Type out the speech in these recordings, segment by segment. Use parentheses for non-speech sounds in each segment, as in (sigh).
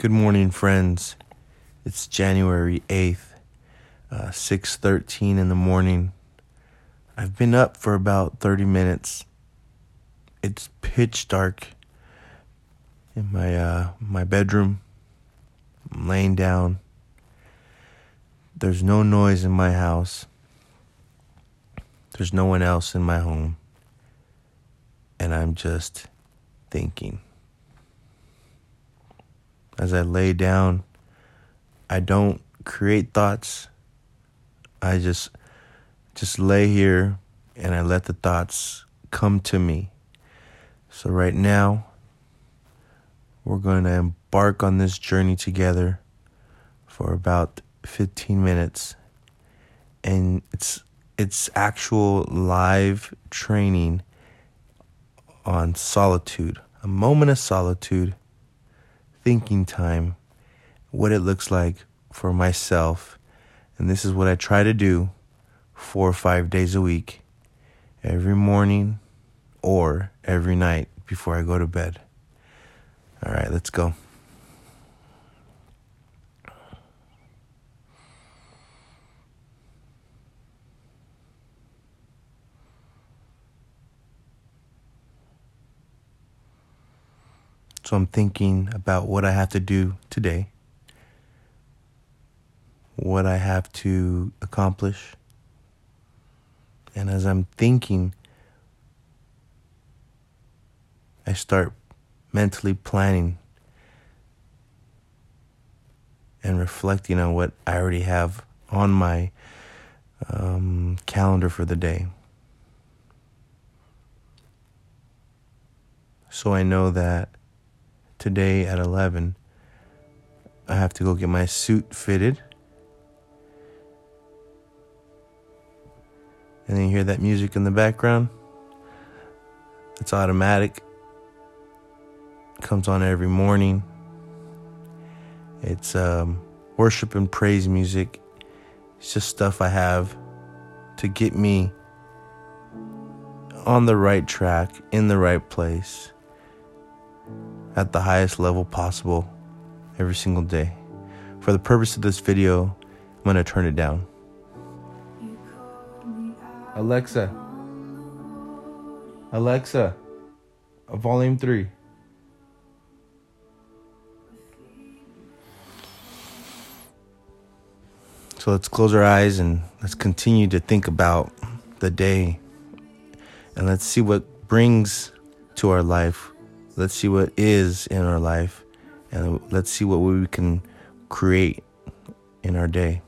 Good morning, friends. It's January 8th, uh, 6.13 in the morning. I've been up for about 30 minutes. It's pitch dark in my, uh, my bedroom. I'm laying down. There's no noise in my house. There's no one else in my home. And I'm just thinking as I lay down, I don't create thoughts. I just just lay here and I let the thoughts come to me. So right now, we're going to embark on this journey together for about 15 minutes. And it's it's actual live training on solitude, a moment of solitude thinking time, what it looks like for myself. And this is what I try to do four or five days a week, every morning or every night before I go to bed. All right, let's go. So I'm thinking about what I have to do today, what I have to accomplish. And as I'm thinking, I start mentally planning and reflecting on what I already have on my um, calendar for the day. So I know that today at 11. I have to go get my suit fitted. And then you hear that music in the background. It's automatic. Comes on every morning. It's um, worship and praise music. It's just stuff I have to get me on the right track, in the right place at the highest level possible every single day. For the purpose of this video, I'm going to turn it down. Alexa. Alexa. Volume 3. So let's close our eyes and let's continue to think about the day and let's see what brings to our life Let's see what is in our life and let's see what we can create in our day.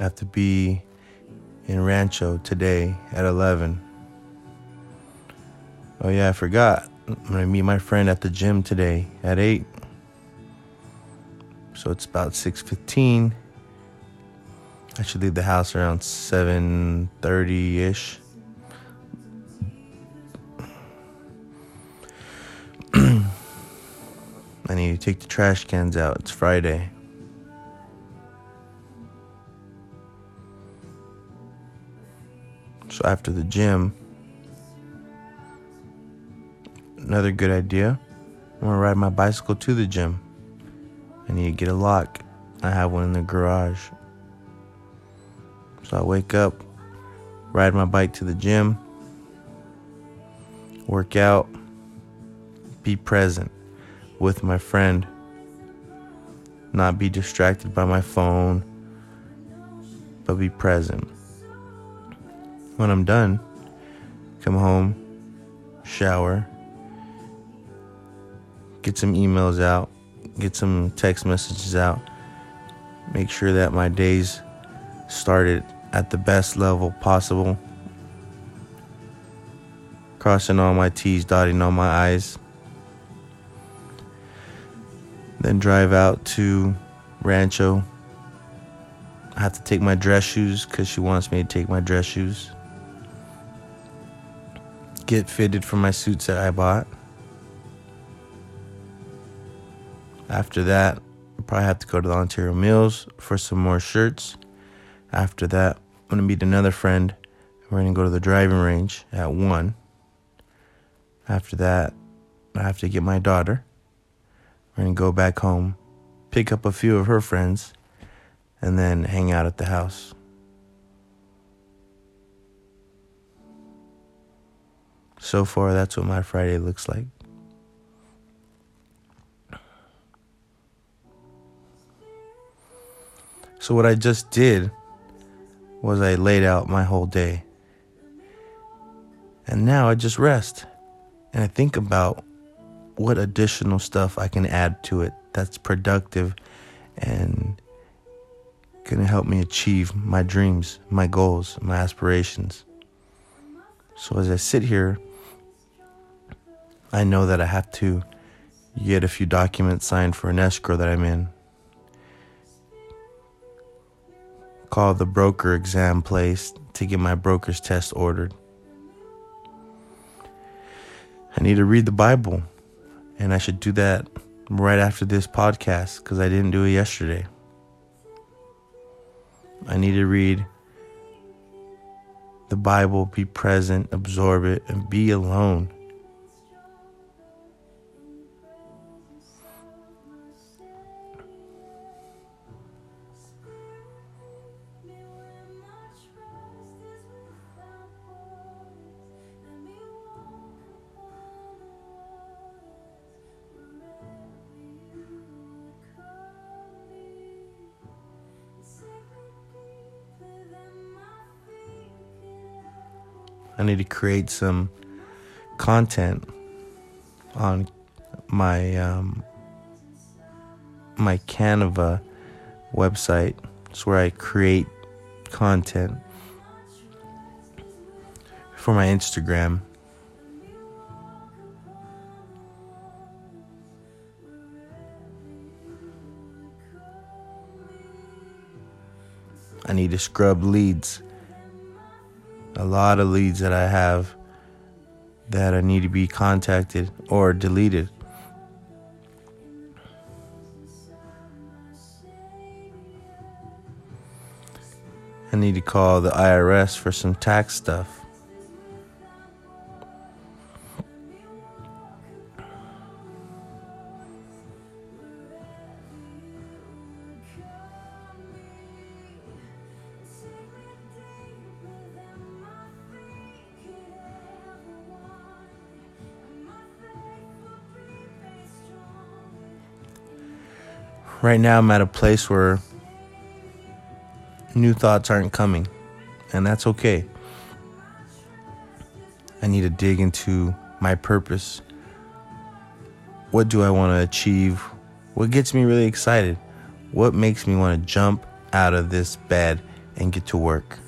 I have to be in Rancho today at 11. Oh, yeah, I forgot. I'm going to meet my friend at the gym today at 8. So it's about 6:15. I should leave the house around 7:30ish. (clears throat) I need to take the trash cans out. It's Friday. So after the gym, another good idea. I'm gonna ride my bicycle to the gym. I need to get a lock. I have one in the garage. So I wake up, ride my bike to the gym, work out, be present with my friend, not be distracted by my phone, but be present when I'm done, come home, shower, get some emails out, get some text messages out, make sure that my days started at the best level possible. Crossing all my T's, dotting all my I's. Then drive out to Rancho. I have to take my dress shoes because she wants me to take my dress shoes. Get fitted for my suits that I bought. After that, I'll probably have to go to the Ontario Mills for some more shirts. After that, I'm to meet another friend. We're to go to the driving range at 1. After that, I have to get my daughter. We're to go back home, pick up a few of her friends, and then hang out at the house. So far, that's what my Friday looks like. So, what I just did was I laid out my whole day. And now I just rest and I think about what additional stuff I can add to it that's productive and going to help me achieve my dreams, my goals, my aspirations. So as I sit here, I know that I have to get a few documents signed for an escrow that I'm in. Call the broker exam place to get my broker's test ordered. I need to read the Bible, and I should do that right after this podcast because I didn't do it yesterday. I need to read the Bible, be present, absorb it, and be alone. I need to create some content on my um, my Canva website. It's where I create content for my Instagram. I need to scrub leads a lot of leads that I have that I need to be contacted or deleted. I need to call the IRS for some tax stuff. Right now I'm at a place where new thoughts aren't coming, and that's okay. I need to dig into my purpose. What do I want to achieve? What gets me really excited? What makes me want to jump out of this bed and get to work?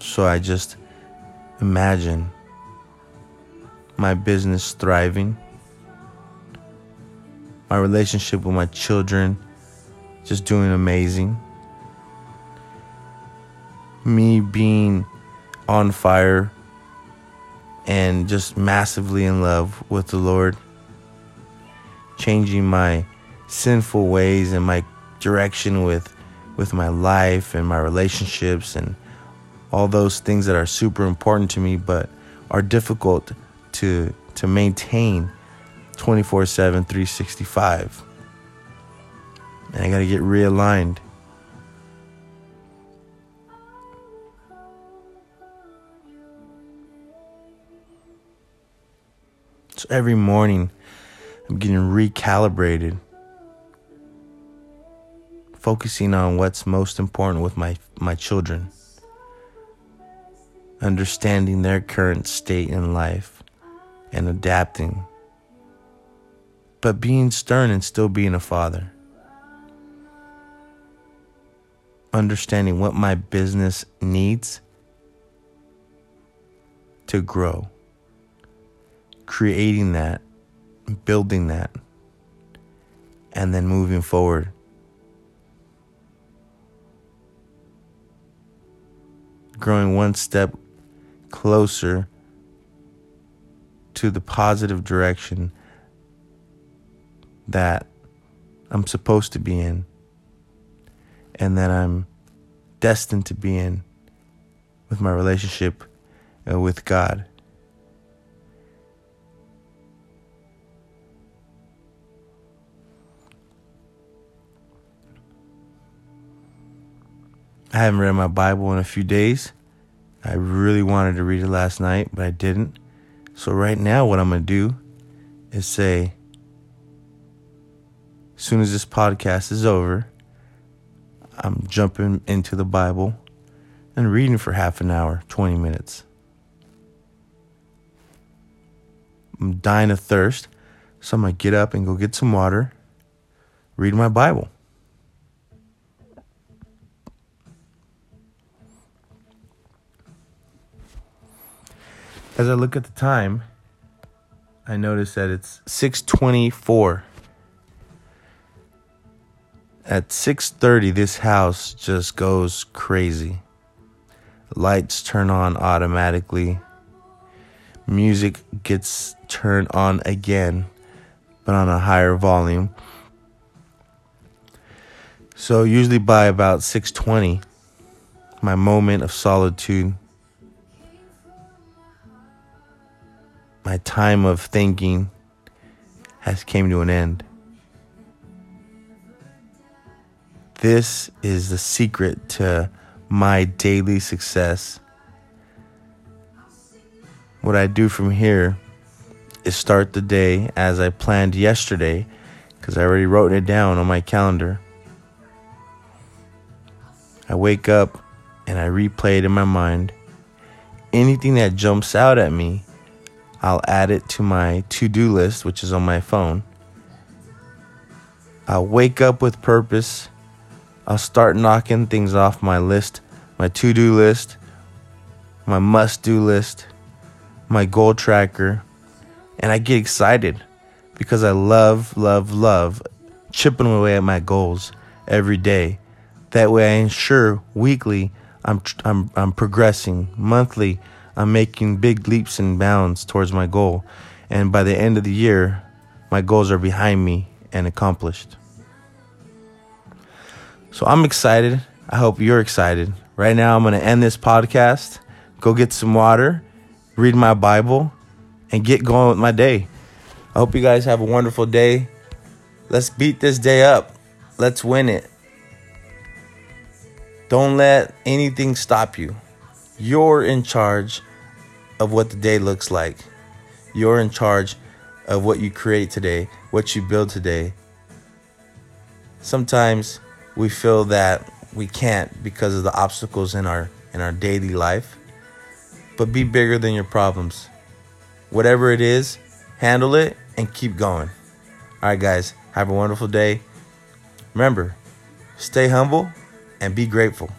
So I just imagine my business thriving my relationship with my children just doing amazing. Me being on fire and just massively in love with the Lord. Changing my sinful ways and my direction with with my life and my relationships and all those things that are super important to me but are difficult to to maintain 24 7, 365. And I got to get realigned. So every morning, I'm getting recalibrated, focusing on what's most important with my, my children, understanding their current state in life, and adapting but being stern and still being a father. Understanding what my business needs to grow, creating that, building that, and then moving forward. Growing one step closer to the positive direction that I'm supposed to be in and that I'm destined to be in with my relationship uh, with God. I haven't read my Bible in a few days. I really wanted to read it last night, but I didn't. So, right now, what I'm going to do is say, as soon as this podcast is over, I'm jumping into the Bible and reading for half an hour, 20 minutes. I'm dying of thirst, so I'm going to get up and go get some water, read my Bible. As I look at the time, I notice that it's 624 at 6:30 this house just goes crazy. Lights turn on automatically. Music gets turned on again, but on a higher volume. So usually by about 6:20, my moment of solitude my time of thinking has came to an end. This is the secret to my daily success. What I do from here is start the day as I planned yesterday because I already wrote it down on my calendar. I wake up and I replay it in my mind. Anything that jumps out at me I'll add it to my to do list, which is on my phone. I'll wake up with purpose. I'll start knocking things off my list, my to do list, my must do list, my goal tracker, and I get excited because I love, love, love chipping away at my goals every day. That way, I ensure weekly I'm, I'm, I'm progressing, monthly I'm making big leaps and bounds towards my goal. And by the end of the year, my goals are behind me and accomplished. So I'm excited. I hope you're excited. Right now, I'm going to end this podcast, go get some water, read my Bible, and get going with my day. I hope you guys have a wonderful day. Let's beat this day up. Let's win it. Don't let anything stop you. You're in charge of what the day looks like. You're in charge of what you create today, what you build today. Sometimes we feel that we can't because of the obstacles in our in our daily life. But be bigger than your problems. Whatever it is, handle it and keep going. All right guys, have a wonderful day. Remember, stay humble and be grateful.